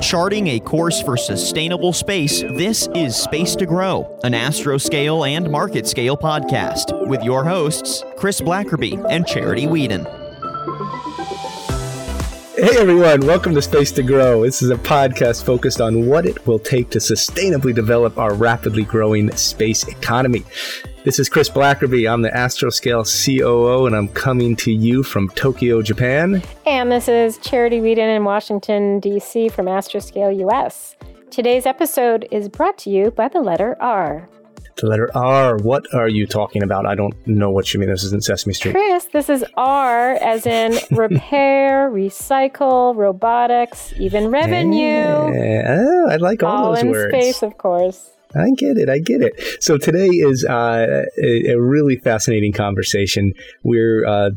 Charting a course for sustainable space, this is Space to Grow, an astroscale and MarketScale podcast with your hosts, Chris Blackerby and Charity Weeden. Hey everyone, welcome to Space to Grow. This is a podcast focused on what it will take to sustainably develop our rapidly growing space economy. This is Chris Blackerby. I'm the Astroscale COO, and I'm coming to you from Tokyo, Japan. And this is Charity Weeden in Washington, D.C. from Astroscale US. Today's episode is brought to you by the letter R. The letter R. What are you talking about? I don't know what you mean. This isn't Sesame Street. Chris, this is R as in repair, recycle, robotics, even revenue. Yeah. Oh, I like all, all those in words. space, of course. I get it. I get it. So today is uh, a, a, really fascinating conversation. We're uh,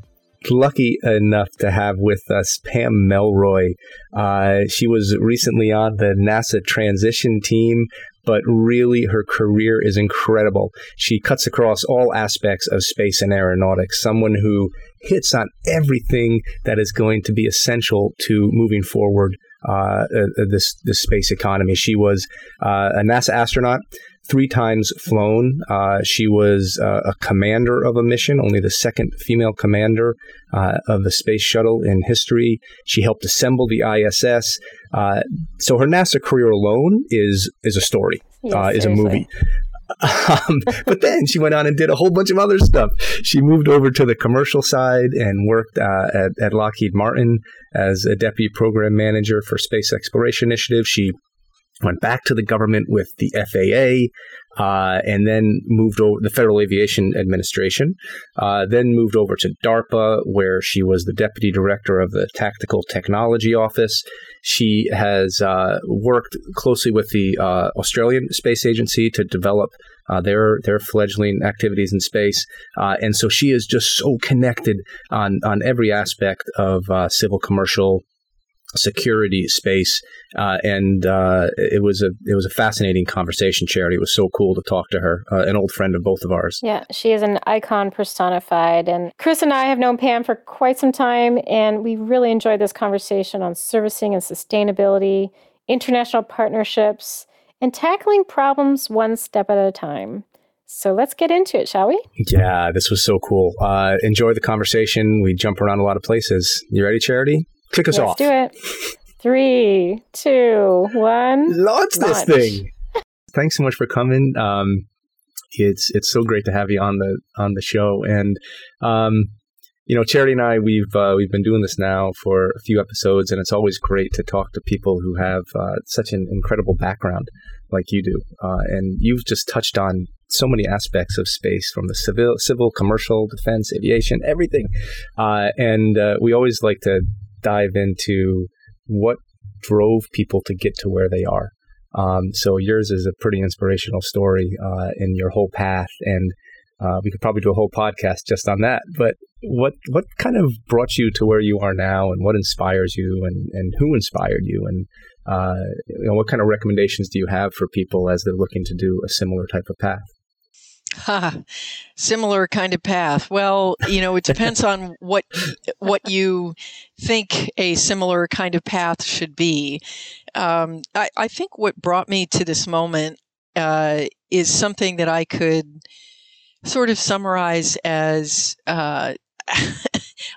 lucky enough to have with us Pam Melroy. Uh, she was recently on the NASA transition team. But really, her career is incredible. She cuts across all aspects of space and aeronautics. Someone who hits on everything that is going to be essential to moving forward uh, uh, this this space economy. She was uh, a NASA astronaut, three times flown. Uh, she was uh, a commander of a mission, only the second female commander uh, of the space shuttle in history. She helped assemble the ISS. so her NASA career alone is is a story, yes, is a movie. Um, but then she went on and did a whole bunch of other stuff. She moved over to the commercial side and worked uh, at, at, Lockheed Martin as a deputy program manager for Space Exploration Initiative. She went back to the government with the FAA, uh, and then moved over the Federal Aviation Administration. Uh, then moved over to DARPA, where she was the deputy director of the Tactical Technology Office. She has uh, worked closely with the uh, Australian Space Agency to develop uh, their their fledgling activities in space, uh, and so she is just so connected on on every aspect of civil commercial security space, uh, and uh, it was a it was a fascinating conversation. Charity it was so cool to talk to her, uh, an old friend of both of ours. Yeah, she is an icon personified, and Chris and I have known Pam for quite some time, and we really enjoyed this conversation on servicing and sustainability, international partnerships, and tackling problems one step at a time. So let's get into it, shall we? Yeah, this was so cool. Uh, enjoy the conversation. We jump around a lot of places. You ready, Charity? Kick us Let's off. do it. Three, two, one. Launch this thing. Thanks so much for coming. Um, it's it's so great to have you on the on the show, and um, you know, Charity and I we've uh, we've been doing this now for a few episodes, and it's always great to talk to people who have uh, such an incredible background like you do, uh, and you've just touched on so many aspects of space from the civil, civil, commercial, defense, aviation, everything, uh, and uh, we always like to dive into what drove people to get to where they are. Um, so yours is a pretty inspirational story uh, in your whole path, and uh, we could probably do a whole podcast just on that. But what what kind of brought you to where you are now, and what inspires you, and, and who inspired you, and uh, you know, what kind of recommendations do you have for people as they're looking to do a similar type of path? Ha, similar kind of path. Well, you know, it depends on what what you think a similar kind of path should be. Um, I, I, think what brought me to this moment uh, is something that I could sort of summarize as. Uh,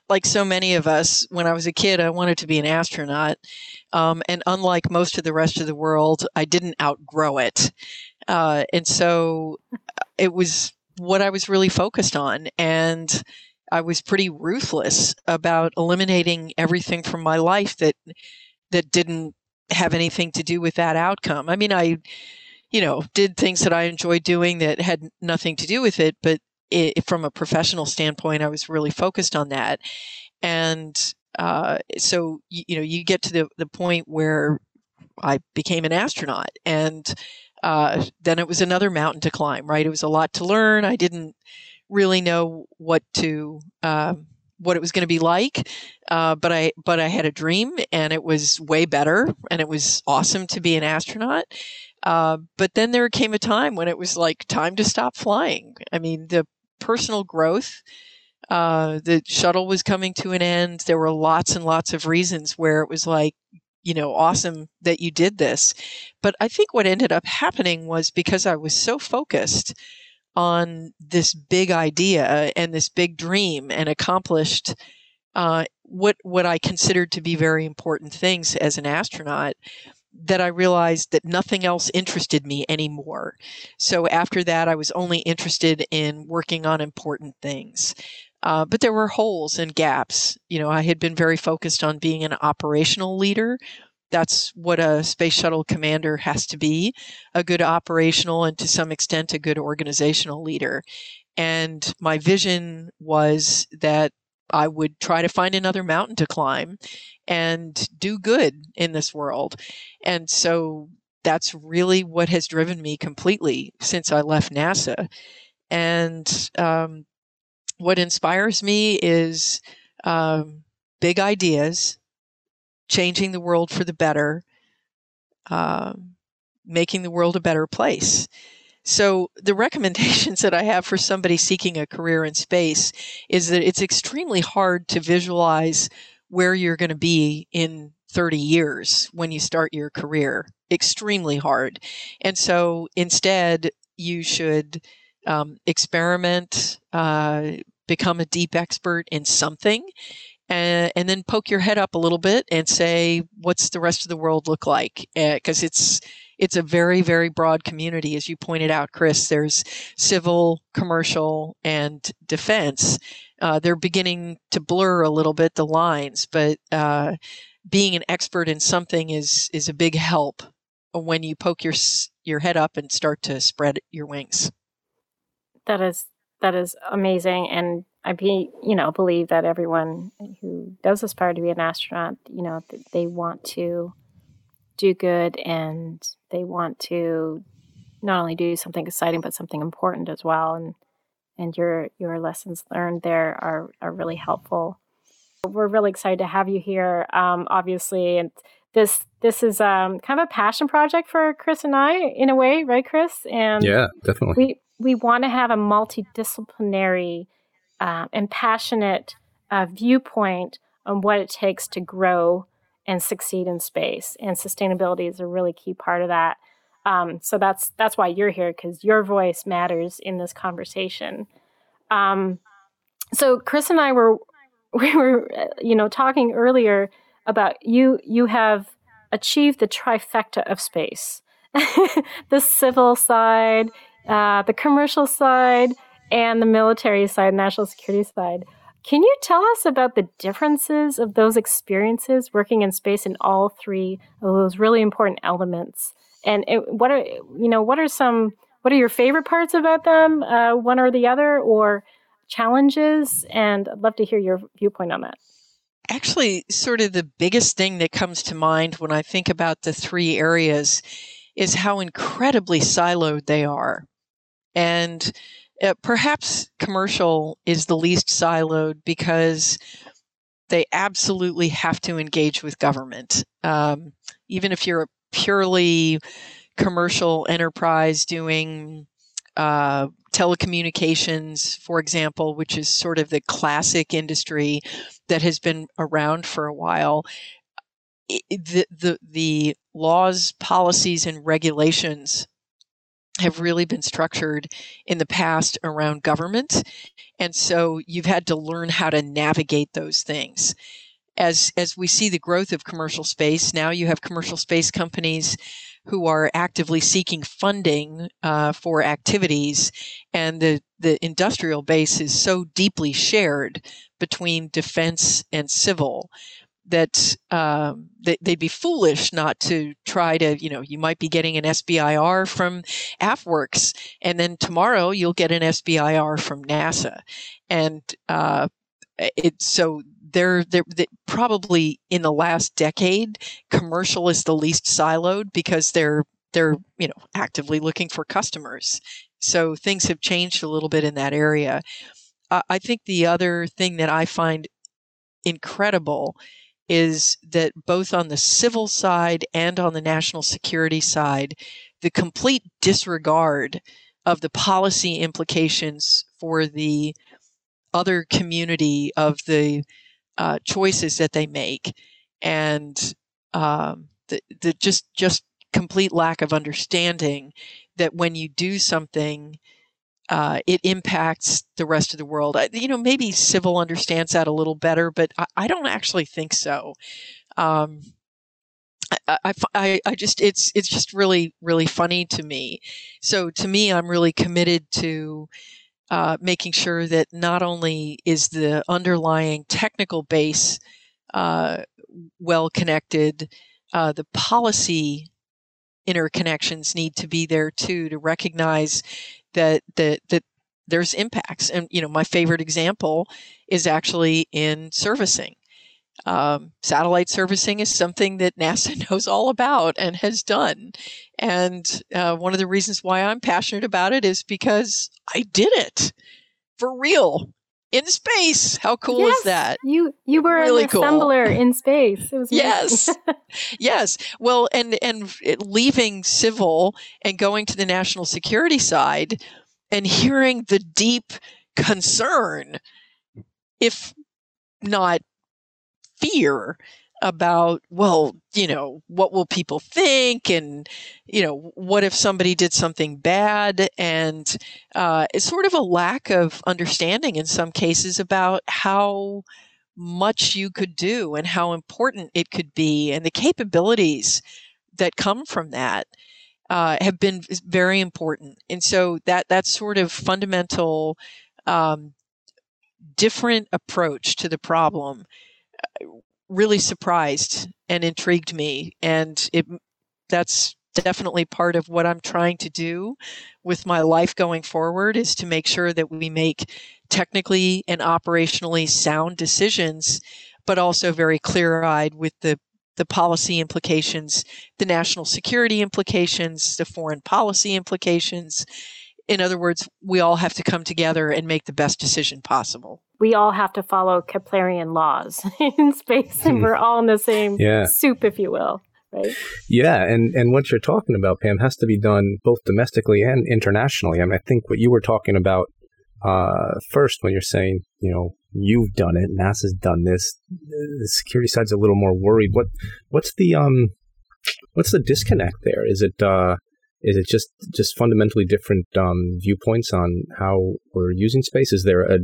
like so many of us, when I was a kid, I wanted to be an astronaut. Um, and unlike most of the rest of the world, I didn't outgrow it. Uh, and so it was what I was really focused on. And I was pretty ruthless about eliminating everything from my life that that didn't have anything to do with that outcome. I mean, I, you know, did things that I enjoyed doing that had nothing to do with it, but it, from a professional standpoint, I was really focused on that. And uh, so, you, you know, you get to the, the point where I became an astronaut and uh, then it was another mountain to climb, right? It was a lot to learn. I didn't really know what to um, what it was going to be like, uh, but I but I had a dream, and it was way better, and it was awesome to be an astronaut. Uh, but then there came a time when it was like time to stop flying. I mean, the personal growth. Uh, the shuttle was coming to an end. There were lots and lots of reasons where it was like, you know, awesome that you did this. But I think what ended up happening was because I was so focused on this big idea and this big dream and accomplished uh, what what I considered to be very important things as an astronaut that I realized that nothing else interested me anymore. So after that, I was only interested in working on important things. Uh, but there were holes and gaps. You know, I had been very focused on being an operational leader. That's what a space shuttle commander has to be a good operational and to some extent a good organizational leader. And my vision was that I would try to find another mountain to climb and do good in this world. And so that's really what has driven me completely since I left NASA. And um, what inspires me is um, big ideas, changing the world for the better, uh, making the world a better place. So, the recommendations that I have for somebody seeking a career in space is that it's extremely hard to visualize where you're going to be in 30 years when you start your career. Extremely hard. And so, instead, you should um, experiment, uh, become a deep expert in something, and, and, then poke your head up a little bit and say, what's the rest of the world look like? Because uh, it's it's a very, very broad community. As you pointed out, Chris, there's civil, commercial, and defense. Uh, they're beginning to blur a little bit the lines, but uh, being an expert in something is is a big help when you poke your your head up and start to spread your wings. That is that is amazing, and I be you know believe that everyone who does aspire to be an astronaut, you know, they want to do good and they want to not only do something exciting but something important as well and and your your lessons learned there are are really helpful. We're really excited to have you here um, obviously and this this is um, kind of a passion project for chris and i in a way right chris? And yeah definitely. we we want to have a multidisciplinary uh, and passionate uh, viewpoint on what it takes to grow and succeed in space. And sustainability is a really key part of that. Um, so that's that's why you're here because your voice matters in this conversation. Um, so Chris and I were we were you know talking earlier about you you have achieved the trifecta of space the civil side uh, the commercial side and the military side national security side can you tell us about the differences of those experiences working in space in all three of those really important elements? And it, what are you know what are some what are your favorite parts about them, uh, one or the other, or challenges? And I'd love to hear your viewpoint on that. Actually, sort of the biggest thing that comes to mind when I think about the three areas is how incredibly siloed they are. And uh, perhaps commercial is the least siloed because they absolutely have to engage with government. Um, even if you're a purely commercial enterprise doing uh, telecommunications, for example, which is sort of the classic industry that has been around for a while, the, the, the laws, policies, and regulations have really been structured in the past around government. And so you've had to learn how to navigate those things. As, as we see the growth of commercial space, now you have commercial space companies who are actively seeking funding uh, for activities, and the, the industrial base is so deeply shared between defense and civil that um, they, would be foolish not to try to, you know, you might be getting an SBIR from AFWERX, and then tomorrow you'll get an SBIR from NASA, and uh, it's so they're, they're, they probably in the last decade, commercial is the least siloed because they're they're you know actively looking for customers. So things have changed a little bit in that area. Uh, I think the other thing that I find incredible is that both on the civil side and on the national security side, the complete disregard of the policy implications for the other community of the uh, choices that they make. And um, the, the just just complete lack of understanding that when you do something uh, it impacts the rest of the world. You know, maybe civil understands that a little better, but I, I don't actually think so. Um, I, I, I just it's it's just really really funny to me. So to me, I'm really committed to uh, making sure that not only is the underlying technical base uh, well connected, uh, the policy interconnections need to be there too to recognize that that that there's impacts. And you know, my favorite example is actually in servicing. Um, satellite servicing is something that NASA knows all about and has done. And uh, one of the reasons why I'm passionate about it is because I did it for real in space. How cool yes, is that? You you were really an assembler cool. in space. It was yes, yes. Well, and and leaving civil and going to the national security side and hearing the deep concern, if not fear about well you know what will people think? And you know what if somebody did something bad? And uh, it's sort of a lack of understanding in some cases about how much you could do and how important it could be. And the capabilities that come from that uh, have been very important. And so that that sort of fundamental um, different approach to the problem really surprised and intrigued me and it that's definitely part of what I'm trying to do with my life going forward is to make sure that we make technically and operationally sound decisions but also very clear-eyed with the the policy implications, the national security implications, the foreign policy implications. In other words, we all have to come together and make the best decision possible we all have to follow Keplerian laws in space, and we're all in the same yeah. soup, if you will. Right? Yeah, and, and what you're talking about, Pam, has to be done both domestically and internationally. I mean, I think what you were talking about uh, first when you're saying, you know, you've done it, NASA's done this, the security side's a little more worried. What what's the um what's the disconnect there? Is it uh is it just just fundamentally different um, viewpoints on how we're using space? Is there a,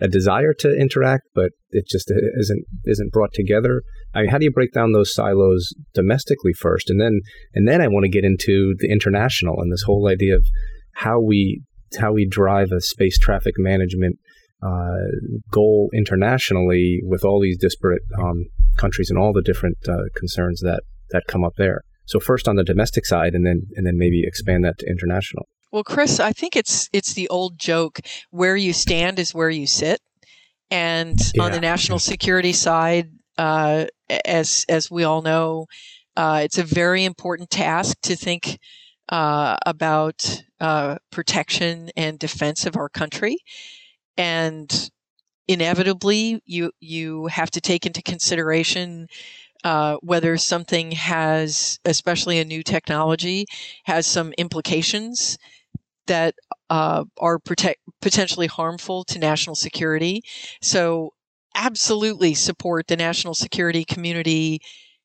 a desire to interact, but it just isn't isn't brought together? I mean, how do you break down those silos domestically first, and then and then I want to get into the international and this whole idea of how we how we drive a space traffic management uh, goal internationally with all these disparate um, countries and all the different uh, concerns that that come up there. So first on the domestic side, and then and then maybe expand that to international. Well, Chris, I think it's it's the old joke: where you stand is where you sit. And yeah. on the national security side, uh, as as we all know, uh, it's a very important task to think uh, about uh, protection and defense of our country, and inevitably, you you have to take into consideration uh, whether something has, especially a new technology, has some implications that uh, are potentially harmful to national security. So, absolutely support the national security community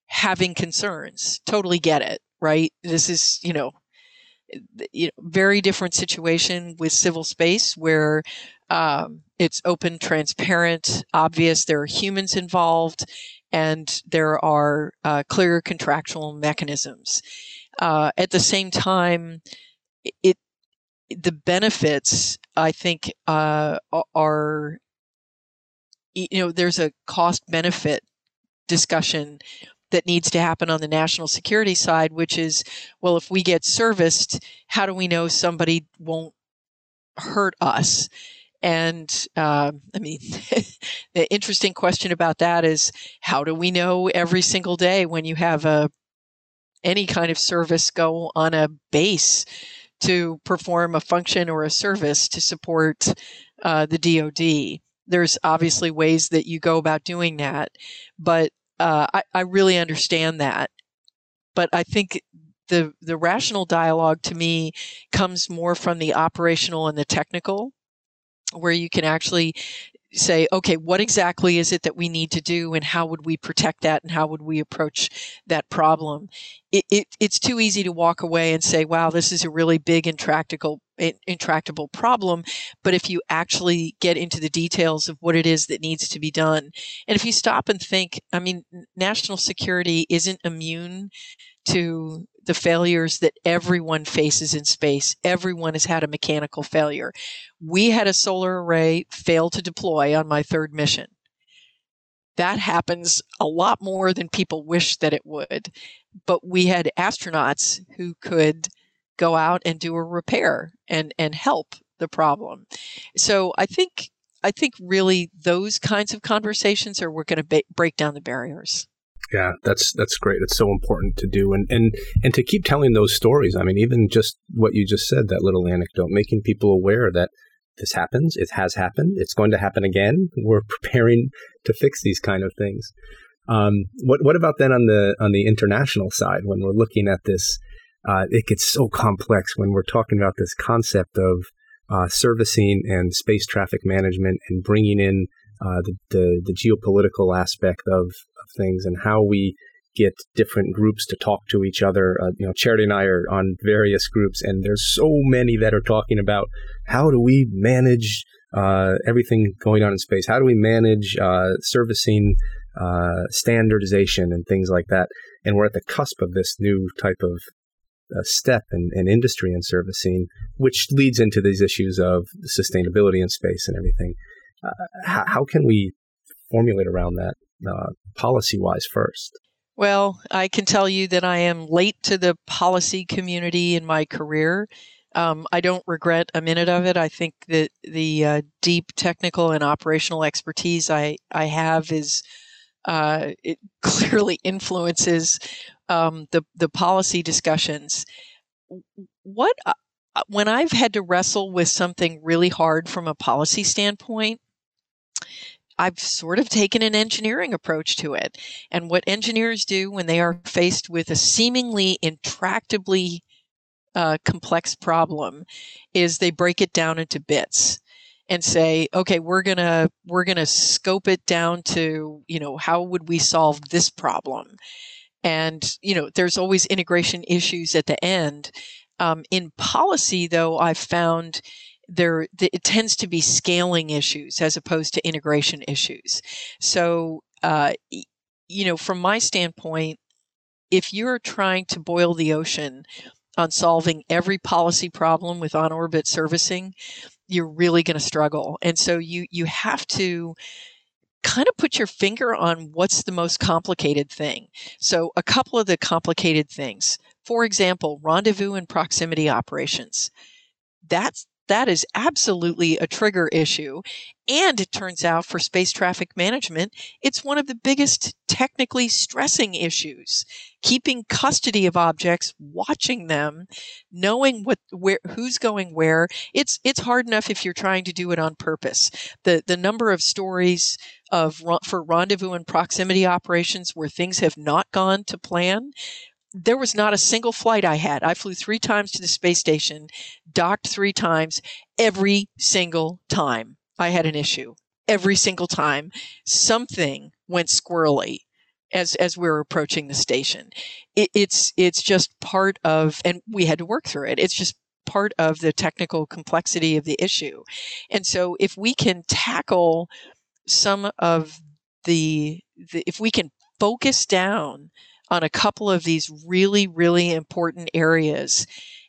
having concerns. Totally get it, right? This is, you know, you know very different situation with civil space where um, it's open, transparent, obvious. There are humans involved and there are uh, clear contractual mechanisms. Uh, at the same time, it the benefits I think uh, are you know there's a cost benefit discussion that needs to happen on the national security side, which is well, if we get serviced, how do we know somebody won't hurt us? And uh, I mean, the interesting question about that is how do we know every single day when you have a any kind of service go on a base to perform a function or a service to support uh, the DoD? There's obviously ways that you go about doing that, but uh, I, I really understand that. But I think the the rational dialogue to me comes more from the operational and the technical where you can actually say, okay, what exactly is it that we need to do and how would we protect that and how would we approach that problem? It, it, it's too easy to walk away and say, wow, this is a really big and intractable, intractable problem. But if you actually get into the details of what it is that needs to be done, and if you stop and think, I mean, national security isn't immune to the failures that everyone faces in space. Everyone has had a mechanical failure. We had a solar array fail to deploy on my third mission. That happens a lot more than people wish that it would. But we had astronauts who could go out and do a repair and, and help the problem. So I think I think really those kinds of conversations are we're going to ba- break down the barriers. Yeah, that's that's great. It's so important to do, and and and to keep telling those stories. I mean, even just what you just said, that little anecdote, making people aware that this happens, it has happened, it's going to happen again. We're preparing to fix these kind of things. Um, what what about then on the on the international side when we're looking at this? Uh, it gets so complex when we're talking about this concept of uh, servicing and space traffic management and bringing in uh, the, the, the geopolitical aspect of, of things and how we get different groups to talk to each other. Uh, you know, Charity and I are on various groups, and there's so many that are talking about how do we manage uh, everything going on in space? How do we manage uh, servicing standardization and things like that? And we're at the cusp of this new type of uh, step in, in industry and servicing, which leads into these issues of sustainability in space and everything uh, how, how, can we formulate around that uh, policy wise first? Well, I can tell you that I am late to the policy community in my career. Um, I don't regret a minute of it. I think that the uh, deep technical and operational expertise I, I have is uh, it clearly influences um, the the policy discussions. What uh, when I've had to wrestle with something really hard from a policy standpoint, I've sort of taken an engineering approach to it. And what engineers do when they are faced with a seemingly intractably uh, complex problem is they break it down into bits and say okay we're going to we're going to scope it down to you know how would we solve this problem and you know there's always integration issues at the end um, in policy though i've found there it tends to be scaling issues as opposed to integration issues. So, uh, you know, from my standpoint, if you're trying to boil the ocean on solving every policy problem with on orbit servicing, you're really going to struggle. And so you you have to kind of put your finger on what's the most complicated thing. So a couple of the complicated things. For example, rendezvous and proximity operations. That's that is absolutely a trigger issue. And it turns out for space traffic management, it's one of the biggest technically stressing issues. Keeping custody of objects, watching them, knowing what where who's going where. It's it's hard enough if you're trying to do it on purpose. The the number of stories of for rendezvous and proximity operations where things have not gone to plan there was not a single flight I had. I flew three times to the space station, docked three times. Every single time I had an issue. Every single time something went squirrely as as we were approaching the station. It, it's it's just part of, and we had to work through it. It's just part of the technical complexity of the issue. And so, if we can tackle some of the, the if we can focus down on a couple of these really, really important areas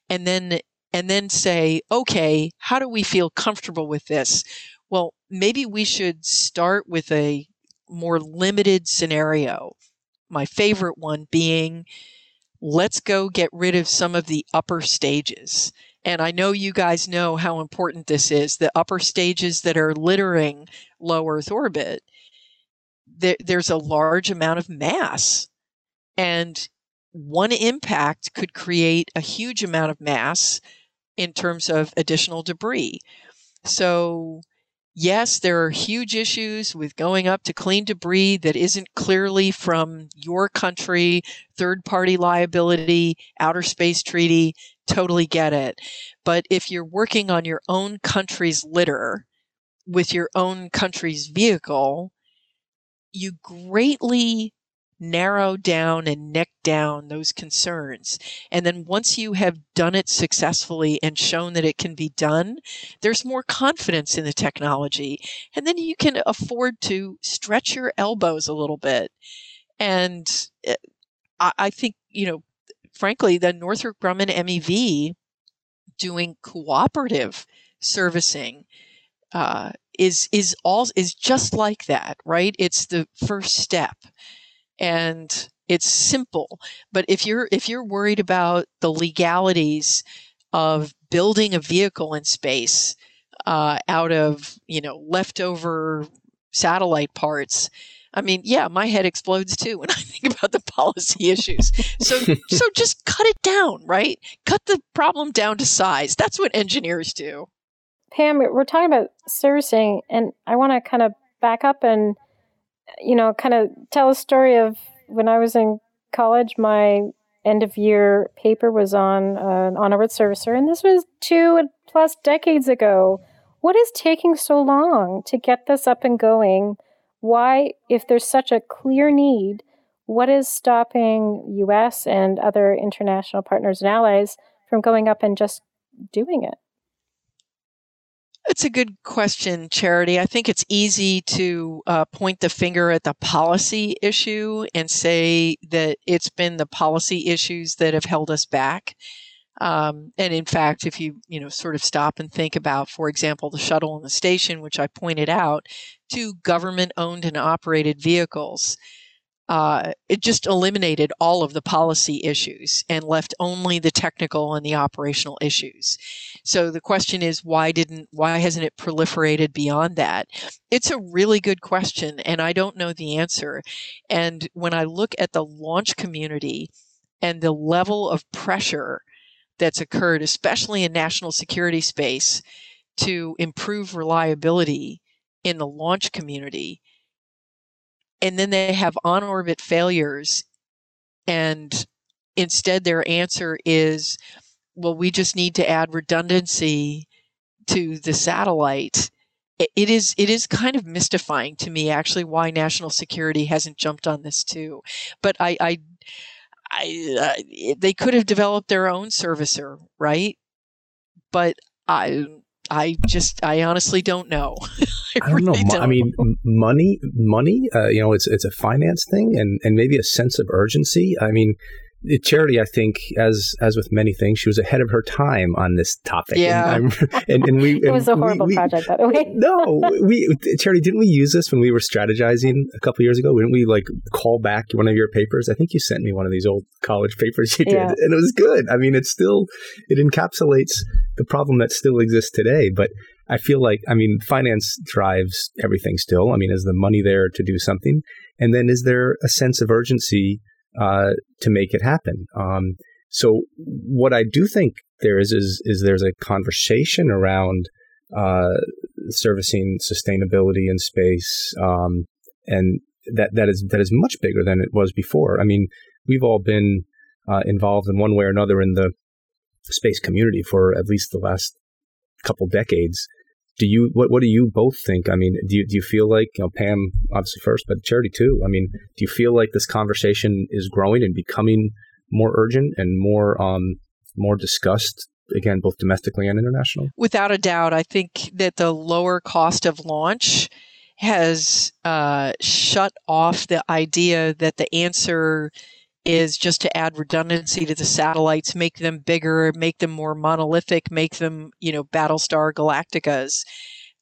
and then and then say, okay, how do we feel comfortable with this? Well, maybe we should start with a more limited scenario. My favorite one being let's go get rid of some of the upper stages. And I know you guys know how important this is the upper stages that are littering low Earth orbit. There, there's a large amount of mass and one impact could create a huge amount of mass in terms of additional debris. So, yes, there are huge issues with going up to clean debris that isn't clearly from your country, third party liability, outer space treaty. Totally get it. But if you're working on your own country's litter, with your own country's vehicle, you greatly narrow down and neck down those concerns. And then once you have done it successfully and shown that it can be done, there's more confidence in the technology. And then you can afford to stretch your elbows a little bit. And eh, I think, you know, frankly, the Northrop Grumman MEV doing cooperative servicing uh, is is all is just like that, right? It's the first step, and it's simple. But if you're if you're worried about the legalities of building a vehicle in space uh, out of you know leftover satellite parts, I mean, yeah, my head explodes too when I think about the policy issues. So, so just cut it down, right? Cut the problem down to size. That's what engineers do. Pam, we're talking about servicing, and I want to kind of back up and, you know, kind of tell a story of when I was in college. My end of year paper was on uh, an on orbit servicer, and this was two plus decades ago. What is taking so long to get this up and going? Why, if there's such a clear need, what is stopping US and other international partners and allies from going up and just doing it? It's a good question, Charity. I think it's easy to uh, point the finger at the policy issue and say that it's been the policy issues that have held us back. Um, and in fact, if you you know sort of stop and think about, for example, the shuttle and the station, which I pointed out, two government-owned and operated vehicles, uh, it just eliminated all of the policy issues and left only the technical and the operational issues. So the question is, why didn't why hasn't it proliferated beyond that? It's a really good question, and I don't know the answer. And when I look at the launch community and the level of pressure that's occurred, especially in national security space, to improve reliability in the launch community. And then they have on orbit failures, and instead their answer is, well, we just need to add redundancy to the satellite. It is it is kind of mystifying to me actually why national security hasn't jumped on this too. But I, I I, uh, they could have developed their own servicer, right? But I, I just, I honestly don't know. I, I, don't really know. Don't I mean, money, money. Uh, you know, it's it's a finance thing, and and maybe a sense of urgency. I mean, Charity, I think, as as with many things, she was ahead of her time on this topic. Yeah, and, and, and we it was a horrible we, project, by the way. no, we Charity, didn't we use this when we were strategizing a couple years ago? Didn't we like call back one of your papers? I think you sent me one of these old college papers you did, yeah. and it was good. I mean, it's still it encapsulates the problem that still exists today, but. I feel like, I mean, finance drives everything still. I mean, is the money there to do something? And then is there a sense of urgency uh, to make it happen. Um, so what I do think there is is is there's a conversation around uh, servicing sustainability in space, um, and that that is that is much bigger than it was before. I mean, we've all been uh, involved in one way or another in the space community for at least the last couple decades do you what what do you both think? I mean, do you do you feel like you know, Pam obviously first, but Charity too? I mean, do you feel like this conversation is growing and becoming more urgent and more um more discussed again, both domestically and internationally? Without a doubt, I think that the lower cost of launch has uh, shut off the idea that the answer is just to add redundancy to the satellites, make them bigger, make them more monolithic, make them, you know, Battlestar Galacticas.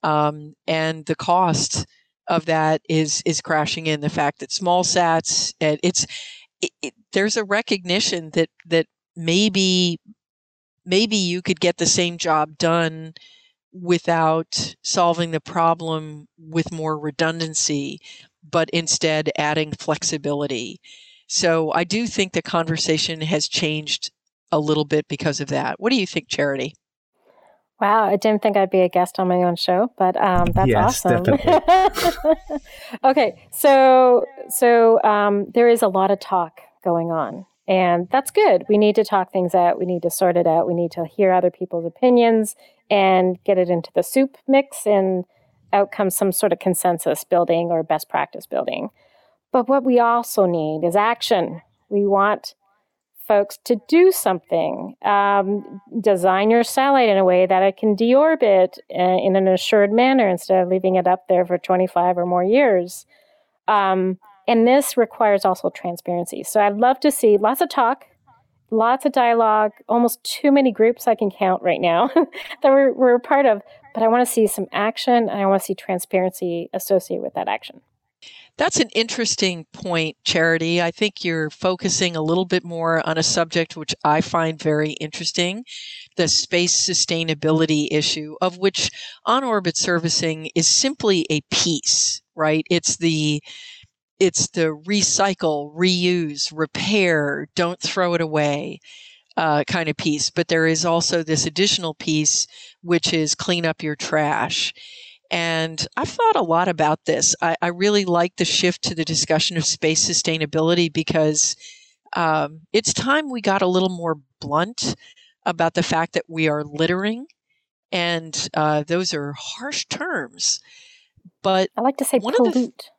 Um, and the cost of that is is crashing in. The fact that small sats, it's it, it, there's a recognition that that maybe maybe you could get the same job done without solving the problem with more redundancy, but instead adding flexibility. So I do think the conversation has changed a little bit because of that. What do you think, Charity? Wow, I didn't think I'd be a guest on my own show, but um, that's yes, awesome. okay, so so um, there is a lot of talk going on, and that's good. We need to talk things out. We need to sort it out. We need to hear other people's opinions and get it into the soup mix and out comes some sort of consensus building or best practice building. But what we also need is action. We want folks to do something. Um, design your satellite in a way that it can deorbit uh, in an assured manner instead of leaving it up there for 25 or more years. Um, and this requires also transparency. So I'd love to see lots of talk, lots of dialogue, almost too many groups I can count right now that we're, we're part of. But I want to see some action and I want to see transparency associated with that action. That's an interesting point, Charity. I think you're focusing a little bit more on a subject which I find very interesting the space sustainability issue, of which on orbit servicing is simply a piece, right? It's the it's the recycle, reuse, repair, don't throw it away uh, kind of piece. But there is also this additional piece, which is clean up your trash. And I've thought a lot about this. I, I really like the shift to the discussion of space sustainability because um, it's time we got a little more blunt about the fact that we are littering. And uh, those are harsh terms. But I like to say pollute.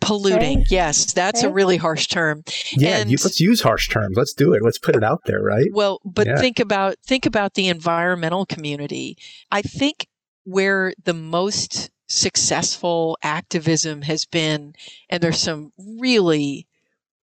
polluting, yes, that's a really harsh term. Yeah, you, let's use harsh terms. Let's do it. Let's put it out there, right? Well, but yeah. think about think about the environmental community. I think where the most successful activism has been, and there's some really,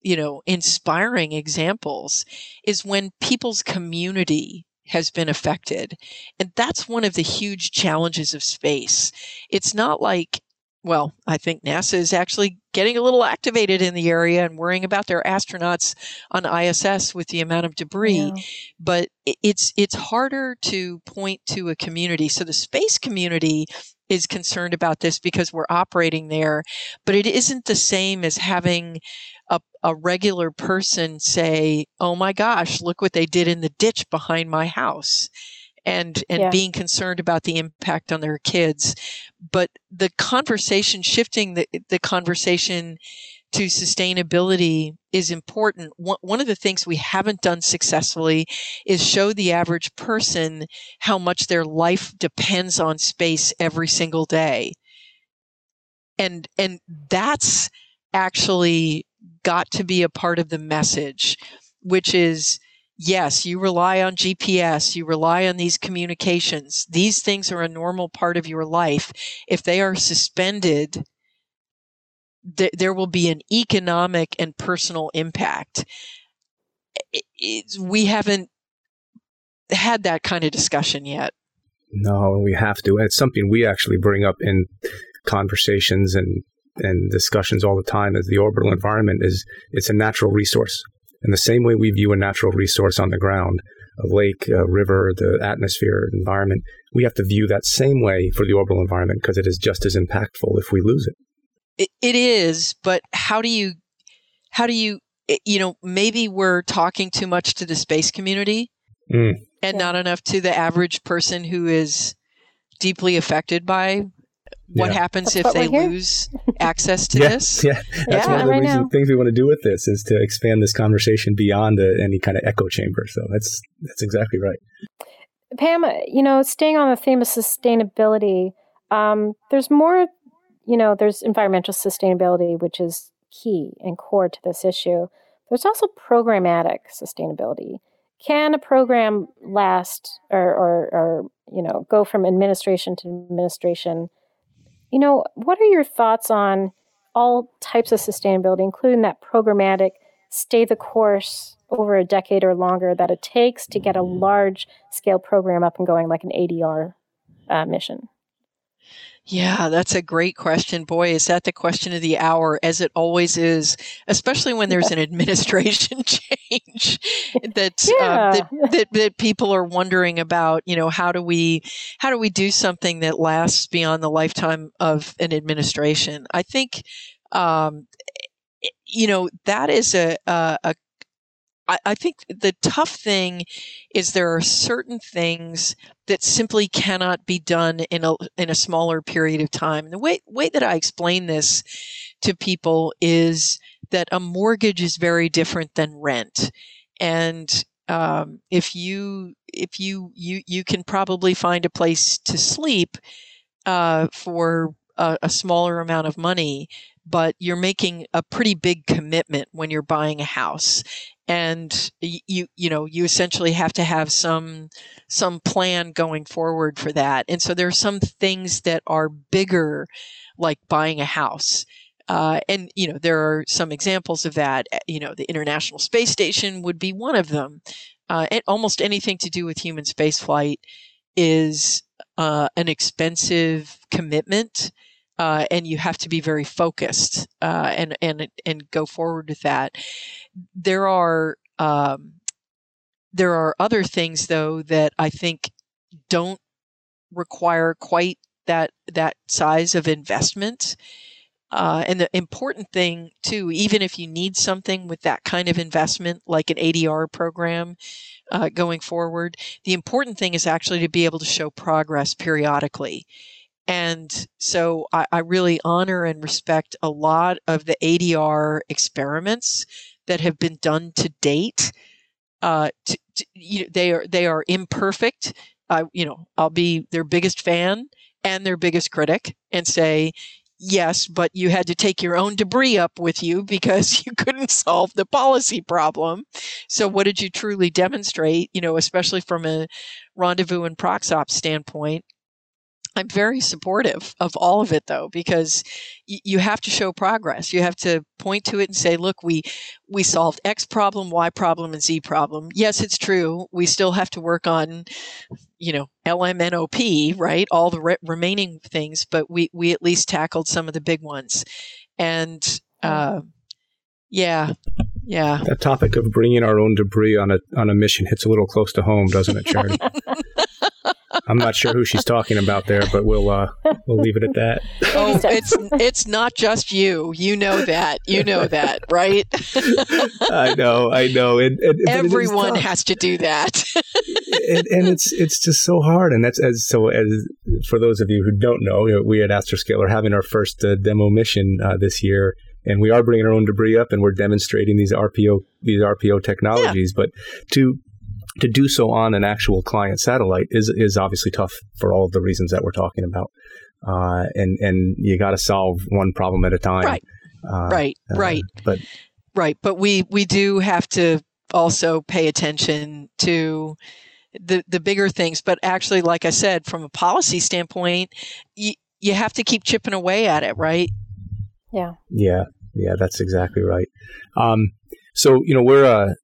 you know, inspiring examples, is when people's community has been affected. And that's one of the huge challenges of space. It's not like well, I think NASA is actually getting a little activated in the area and worrying about their astronauts on ISS with the amount of debris. Yeah. But it's it's harder to point to a community. So the space community is concerned about this because we're operating there, but it isn't the same as having a, a regular person say, "Oh my gosh, look what they did in the ditch behind my house." And and yeah. being concerned about the impact on their kids but the conversation shifting the the conversation to sustainability is important. One of the things we haven't done successfully is show the average person how much their life depends on space every single day. And, and that's actually got to be a part of the message, which is yes, you rely on GPS, you rely on these communications. These things are a normal part of your life. If they are suspended, th- there will be an economic and personal impact. It, it, we haven't had that kind of discussion yet. No, we have to. It's something we actually bring up in conversations and and discussions all the time is the orbital environment is it's a natural resource in the same way we view a natural resource on the ground, a lake, a river, the atmosphere, environment, we have to view that same way for the orbital environment because it is just as impactful if we lose it. it. It is, but how do you, how do you, you know, maybe we're talking too much to the space community mm. and not enough to the average person who is deeply affected by what yeah. happens that's if they lose access to yeah, this? Yeah, that's yeah, one of the reason, things we want to do with this is to expand this conversation beyond a, any kind of echo chamber. So that's that's exactly right. Pam, you know, staying on the theme of sustainability, um, there's more. You know, there's environmental sustainability, which is key and core to this issue. There's also programmatic sustainability. Can a program last or, or, or you know go from administration to administration? You know, what are your thoughts on all types of sustainability, including that programmatic stay the course over a decade or longer that it takes to get a large scale program up and going, like an ADR uh, mission? Yeah, that's a great question. Boy, is that the question of the hour, as it always is, especially when there's an administration change that, yeah. uh, that, that, that people are wondering about. You know, how do we how do we do something that lasts beyond the lifetime of an administration? I think, um, you know, that is a, a, a I, think the tough thing is there are certain things that simply cannot be done in a in a smaller period of time. The way way that I explain this to people is that a mortgage is very different than rent, and um, if you if you you you can probably find a place to sleep uh, for a, a smaller amount of money, but you're making a pretty big commitment when you're buying a house. And you you know you essentially have to have some some plan going forward for that. And so there are some things that are bigger like buying a house. Uh, and you know there are some examples of that. Eh, you know the international space station would be one of them. Uh, and almost anything to do with human spaceflight is uh, an expensive commitment uh, and you have to be very focused uh, and and and go forward with that. There are um, there are other things though that I think don't require quite that that size of investment. Uh, and the important thing too, even if you need something with that kind of investment, like an ADR program uh, going forward, the important thing is actually to be able to show progress periodically. And so I, I, really honor and respect a lot of the ADR experiments that have been done to date. Uh, to, to, you know, they are they are imperfect. You know, I'll be their biggest fan and their biggest critic, and say, yes, but you had to take your own debris up with you because you couldn't solve the policy problem. So, what did you truly demonstrate? You know, especially from a rendezvous and proxops standpoint, I'm very supportive of all of it though, because y- you have to show progress. You have to point to it and say, look, we, we solved X problem, Y problem, and Z problem. Yes, it's true. We still have to work on, you know, LMNOP, right? All the re- remaining things, but we, we at least tackled some of the big ones. And, uh, yeah, yeah. That topic of bringing our own debris on a on a mission hits a little close to home, doesn't it, Charity? I'm not sure who she's talking about there, but we'll uh, we'll leave it at that. Oh, it's it's not just you. You know that. You know that, right? I know. I know. And, and, Everyone has to do that. and, and, it's it's just so hard. And that's as so as for those of you who don't know, we at Astroscale are having our first uh, demo mission uh, this year and we are bringing our own debris up and we're demonstrating these RPO these RPO technologies. Yeah. But to to do so on an actual client satellite is is obviously tough for all of the reasons that we're talking about. Uh, and and you got to solve one problem at a time. Right. Uh, right. Uh, right. But right. But we we do have to also pay attention to the the bigger things. But actually, like I said, from a policy standpoint, you you have to keep chipping away at it. Right. Yeah. Yeah. Yeah. That's exactly right. Um, so you know we're uh,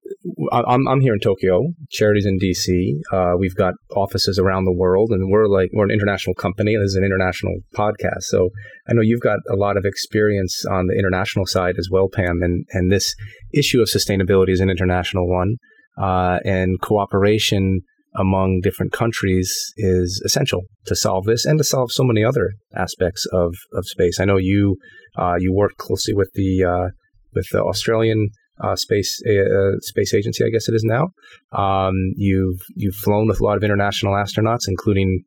I'm I'm here in Tokyo. Charity's in DC. Uh, we've got offices around the world, and we're like we're an international company. This is an international podcast. So I know you've got a lot of experience on the international side as well, Pam. And and this issue of sustainability is an international one, uh, and cooperation among different countries is essential to solve this and to solve so many other aspects of, of space. I know you uh, you work closely with the uh, with the Australian uh, space uh, space agency, I guess it is now. Um, you've you've flown with a lot of international astronauts, including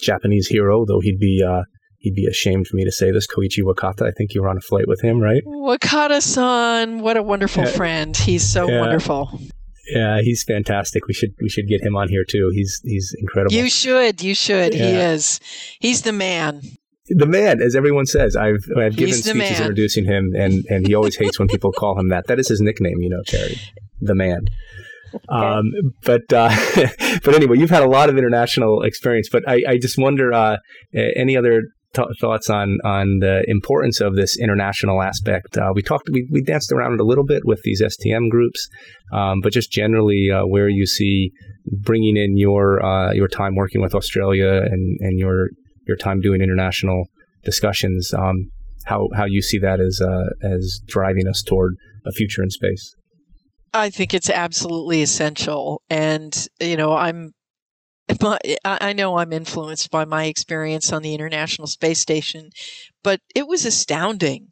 Japanese hero, though he'd be uh, he'd be ashamed for me to say this, Koichi Wakata. I think you were on a flight with him, right? Wakata-san, what a wonderful yeah. friend. He's so yeah. wonderful. Yeah, he's fantastic. We should we should get him on here too. He's he's incredible. You should. You should. Yeah. He is. He's the man the man, as everyone says. I've I've given speeches man. introducing him, and and he always hates when people call him that. That is his nickname, you know, Terry, the man. Okay. Um, but uh, but anyway, you've had a lot of international experience. But I, I just wonder, uh, any other t- thoughts on on the importance of this international aspect? Uh, we talked, we, we danced around it a little bit with these STM groups, um, but just generally, uh, where you see bringing in your uh, your time working with Australia and and your your time doing international discussions, um, how how you see that as uh, as driving us toward a future in space. I think it's absolutely essential, and you know, I'm. I know I'm influenced by my experience on the International Space Station, but it was astounding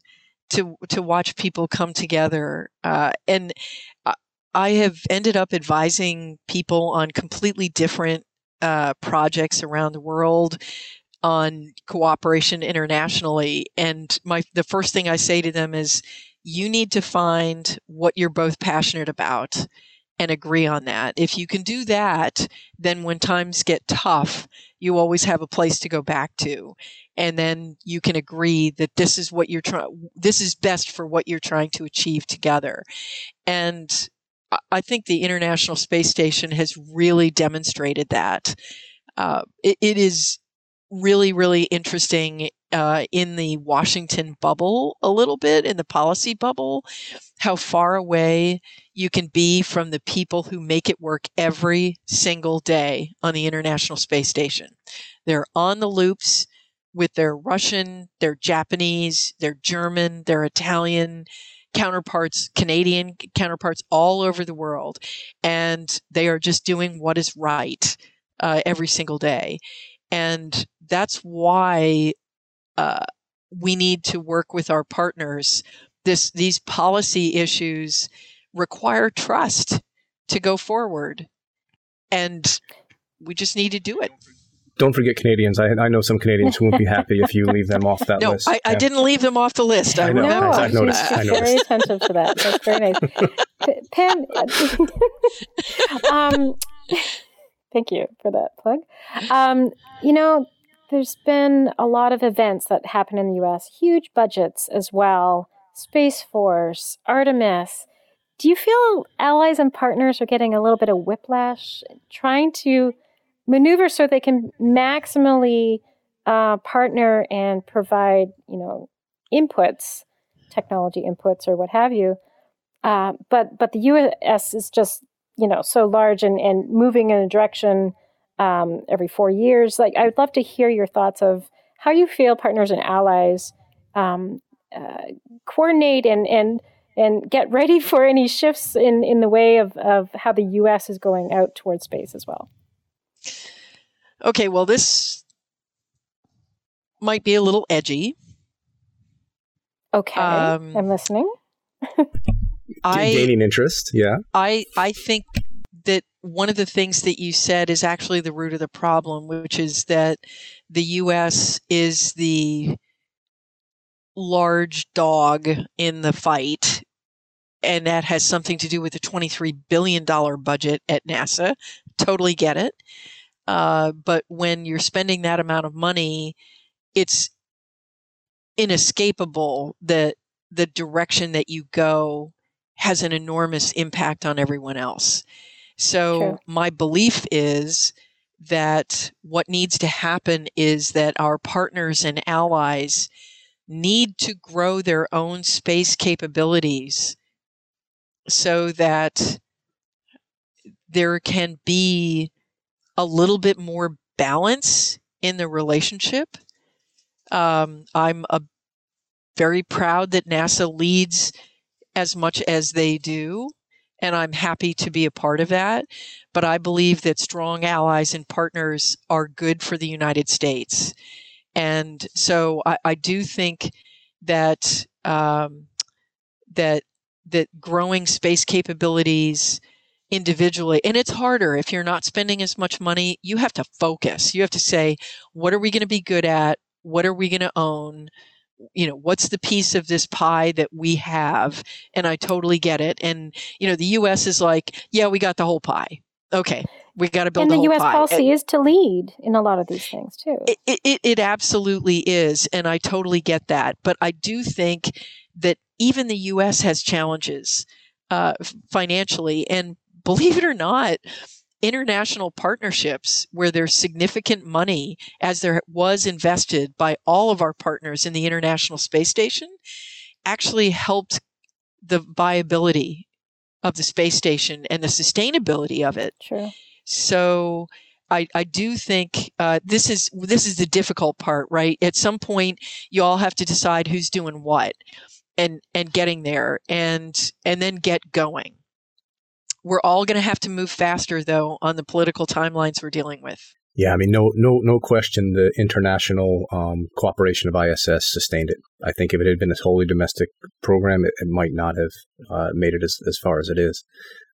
to to watch people come together. Uh, and I have ended up advising people on completely different uh, projects around the world on cooperation internationally. And my the first thing I say to them is, you need to find what you're both passionate about and agree on that. If you can do that, then when times get tough, you always have a place to go back to. And then you can agree that this is what you're trying, this is best for what you're trying to achieve together. And I think the International Space Station has really demonstrated that. Uh, it, it is really, really interesting uh, in the Washington bubble a little bit, in the policy bubble, how far away you can be from the people who make it work every single day on the International Space Station. They're on the loops with their Russian, their Japanese, their German, their Italian counterparts, Canadian counterparts all over the world. And they are just doing what is right uh, every single day. And that's why uh, we need to work with our partners. This, these policy issues require trust to go forward. And we just need to do it. Don't forget Canadians. I, I know some Canadians who won't be happy if you leave them off that no, list. I, I didn't leave them off the list. I, I know. No, I've noticed. she's, I she's noticed. very attentive to that. That's very nice. Pam, um, thank you for that plug. Um, you know, there's been a lot of events that happen in the U.S., huge budgets as well. Space Force, Artemis. Do you feel allies and partners are getting a little bit of whiplash trying to maneuver so they can maximally uh, partner and provide, you know, inputs, technology inputs or what have you? Uh, but but the U.S. is just you know so large and, and moving in a direction um, every four years. Like I would love to hear your thoughts of how you feel partners and allies um, uh, coordinate and and and get ready for any shifts in, in the way of, of how the U.S. is going out towards space as well. Okay, well, this might be a little edgy. Okay, Um, I'm listening. I Gaining interest, yeah. I I think that one of the things that you said is actually the root of the problem, which is that the U.S. is the large dog in the fight, and that has something to do with the twenty-three billion dollar budget at NASA. Totally get it, uh, but when you're spending that amount of money, it's inescapable that the direction that you go has an enormous impact on everyone else. So my belief is that what needs to happen is that our partners and allies need to grow their own space capabilities so that there can be a little bit more balance in the relationship. Um, I'm a very proud that NASA leads as much as they do, and I'm happy to be a part of that. But I believe that strong allies and partners are good for the United States. And so I, I do think that um, that that growing space capabilities individually and it's harder if you're not spending as much money you have to focus you have to say what are we going to be good at what are we going to own you know what's the piece of this pie that we have and i totally get it and you know the us is like yeah we got the whole pie okay we got to build And the whole U.S. pie. policy is to lead in a lot of these things too. It, it, it, it absolutely is, and I totally get that. But I do think that even the U.S. has challenges uh, financially, and believe it or not, international partnerships where there's significant money, as there was invested by all of our partners in the International Space Station, actually helped the viability of the space station and the sustainability of it. True. So I, I do think uh, this is this is the difficult part, right? At some point, you all have to decide who's doing what, and and getting there, and and then get going. We're all going to have to move faster, though, on the political timelines we're dealing with. Yeah, I mean, no, no, no question. The international um, cooperation of ISS sustained it. I think if it had been a wholly domestic program, it, it might not have uh, made it as, as far as it is.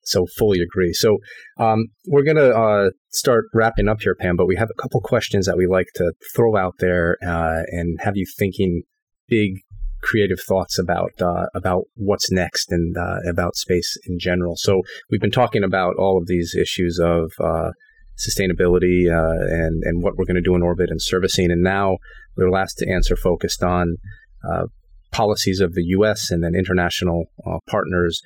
So, fully agree. So, um, we're going to uh, start wrapping up here, Pam. But we have a couple questions that we like to throw out there uh, and have you thinking big creative thoughts about uh, about what's next and uh, about space in general. So we've been talking about all of these issues of uh, sustainability uh, and and what we're going to do in orbit and servicing, and now the last to answer focused on uh, policies of the U.S. and then international uh, partners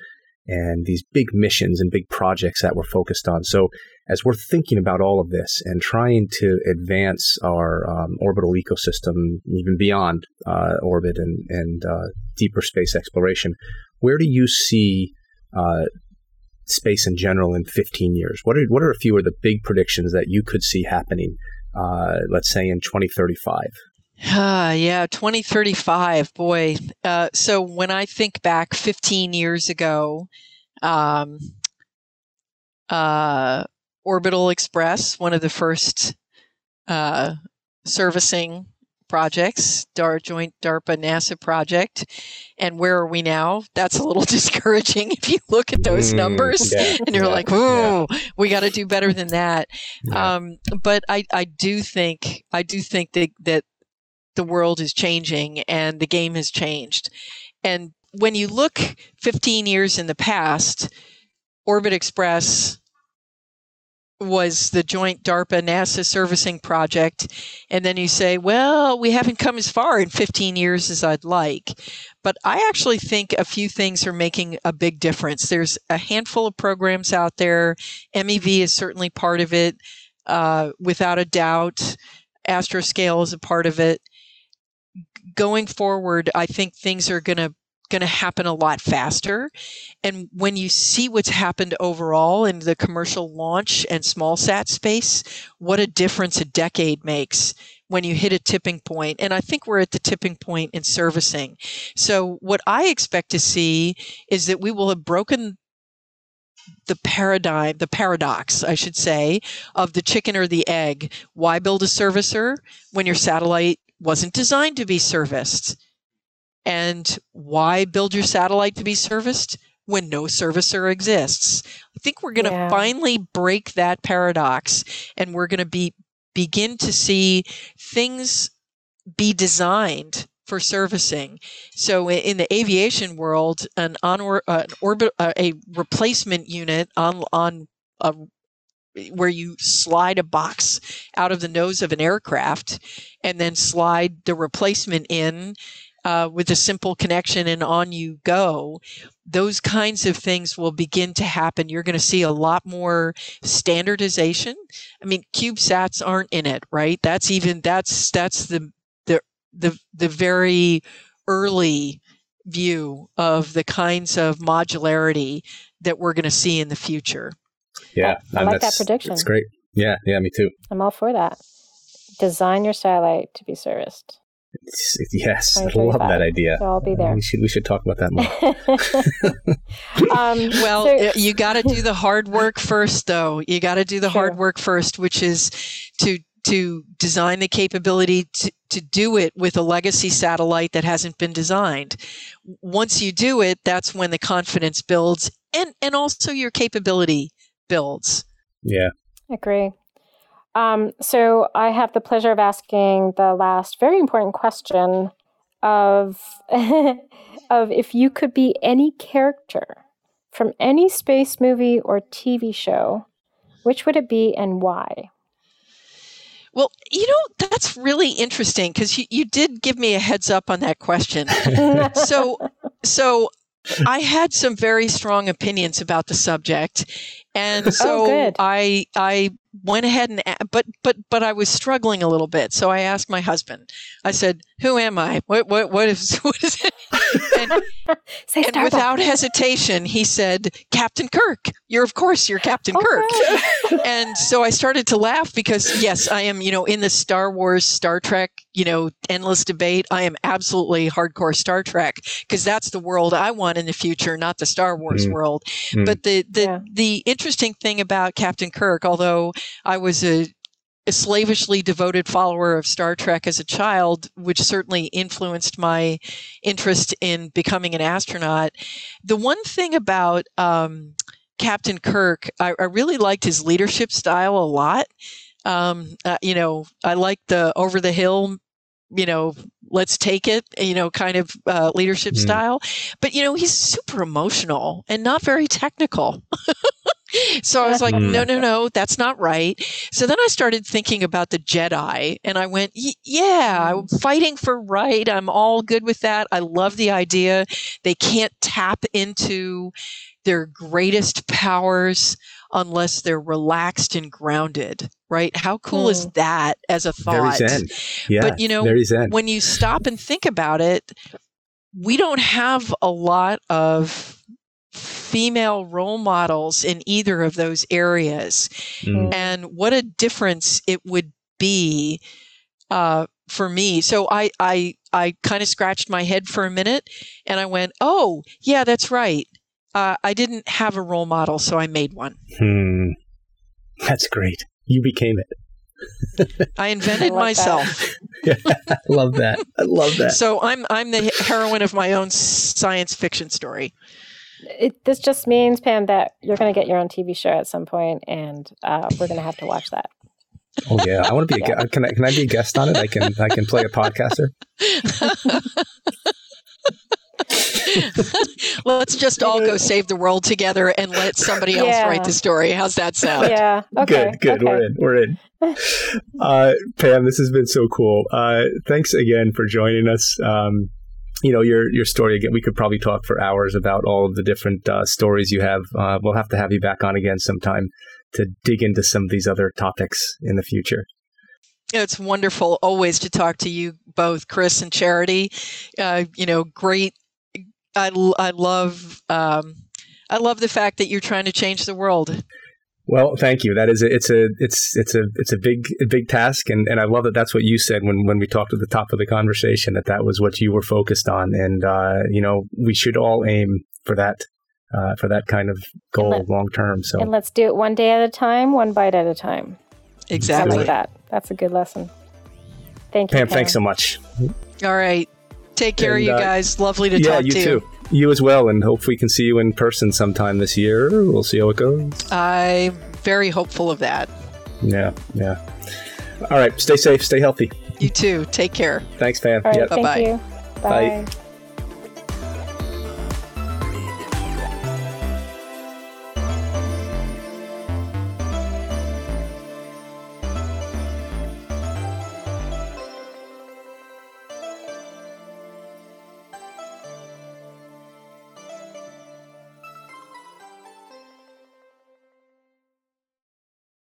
and these big missions and big projects that we're focused on. So, as we're thinking about all of this and trying to advance our um, orbital ecosystem even beyond uh, orbit and, and uh, deeper space exploration, where do you see uh, space in general in 15 years? What are, what are a few of the big predictions that you could see happening, uh, let's say, in 2035? Uh, yeah, 2035. Boy. So when I think back 15 years ago, um, uh, Orbital Express, one of the first uh, servicing projects, our joint DARPA NASA project. And where are we now? That's a little discouraging if you look at those mm, numbers yeah, and you're yeah, like, oh, yeah. we got to do better than that. Um, but I, I do think, I do think that, that the world is changing and the game has changed. And when you look 15 years in the past, Orbit Express was the joint DARPA NASA servicing project. And then you say, well, we haven't come as far in 15 years as I'd like. But I actually think a few things are making a big difference. There's a handful of programs out there. MEV is certainly part of it, uh, without a doubt. Astroscale is a part of it going forward, I think things are going to going to happen a lot faster. And when you see what's happened overall in the commercial launch and small sat space, what a difference a decade makes when you hit a tipping point. And I think we're at the tipping point in servicing. So what I expect to see is that we will have broken the paradigm, the paradox, I should say, of the chicken or the egg. Why build a servicer when your satellite wasn't designed to be serviced. And why build your satellite to be serviced when no servicer exists? I think we're going to yeah. finally break that paradox and we're going to be begin to see things be designed for servicing. So in the aviation world, an on uh, an orbit uh, a replacement unit on on a where you slide a box out of the nose of an aircraft and then slide the replacement in uh, with a simple connection and on you go. Those kinds of things will begin to happen. You're going to see a lot more standardization. I mean, CubeSats aren't in it, right? That's even that's that's the the the the very early view of the kinds of modularity that we're going to see in the future. Yeah, I like that prediction. It's great. Yeah, yeah, me too. I'm all for that. Design your satellite to be serviced. Yes, I love that idea. So I'll be there. Uh, we should we should talk about that more. um, well, so, you got to do the hard work first, though. You got to do the sure. hard work first, which is to to design the capability to, to do it with a legacy satellite that hasn't been designed. Once you do it, that's when the confidence builds and and also your capability builds. Yeah. Agree. Um, so I have the pleasure of asking the last very important question of of if you could be any character from any space movie or TV show, which would it be and why? Well, you know, that's really interesting because you, you did give me a heads up on that question. so so I had some very strong opinions about the subject, and oh, so oh, I I went ahead and but but but I was struggling a little bit. So I asked my husband. I said, "Who am I? What what what is what is it?" And, and without hesitation, he said, "Captain Kirk. You're of course you're Captain Kirk." and so I started to laugh because yes, I am. You know, in the Star Wars, Star Trek, you know, endless debate. I am absolutely hardcore Star Trek because that's the world I want in the future, not the Star Wars mm. world. Mm. But the the yeah. the interesting thing about Captain Kirk, although I was a, a slavishly devoted follower of Star Trek as a child, which certainly influenced my interest in becoming an astronaut. The one thing about um, Captain Kirk, I, I, really liked his leadership style a lot. Um, uh, you know, I liked the over the hill, you know, let's take it, you know, kind of uh, leadership Mm. style. But, you know, he's super emotional and not very technical. so I was like, Mm. no, no, no, that's not right. So then I started thinking about the Jedi and I went, yeah, I'm fighting for right. I'm all good with that. I love the idea. They can't tap into their greatest powers unless they're relaxed and grounded, right? How cool is that as a Very thought? Yeah. But, you know, when you stop and think about it, we don't have a lot of female role models in either of those areas. Mm. And what a difference it would be uh, for me. So I, I, I kind of scratched my head for a minute and I went, oh, yeah, that's right. Uh, I didn't have a role model, so I made one. Hmm. That's great. You became it. I invented I like that. myself. I love that. I love that. So I'm I'm the heroine of my own science fiction story. It, this just means, Pam, that you're going to get your own TV show at some point, and uh, we're going to have to watch that. Oh yeah, I want to be. A, Yeah. gu- Can I? Can I be a guest on it? I can. I can play a podcaster. Let's just all go save the world together and let somebody else Yeah. write the story. How's that sound? Yeah. Okay. good. Good. Okay. We're in. We're in. Uh, Pam, this has been so cool. Uh, thanks again for joining us. Um, you know your your story again. We could probably talk for hours about all of the different uh, stories you have. Uh, we'll have to have you back on again sometime to dig into some of these other topics in the future. It's wonderful always to talk to you both, Chris and Charity. Uh, you know, great. I I love um, I love the fact that you're trying to change the world. Well, thank you. That is a, it's a it's it's a it's a big a big task, and, and I love that that's what you said when when we talked at the top of the conversation that that was what you were focused on, and uh, you know we should all aim for that uh, for that kind of goal let- long term. So And let's do it one day at a time, one bite at a time. I Exactly. like that. That's a good lesson. Thank you, Pam, thanks so much. All right. Take care And, of you uh, guys. Lovely to yeah, talk you to too. You as well, and hope we can see you in person sometime this year. We'll see how it goes. I'm very hopeful of that. Yeah, yeah. All right, stay safe, stay healthy. You too. Take care. Thanks, Pam. All right. Yep. Thank Bye-bye. you. Bye. Bye.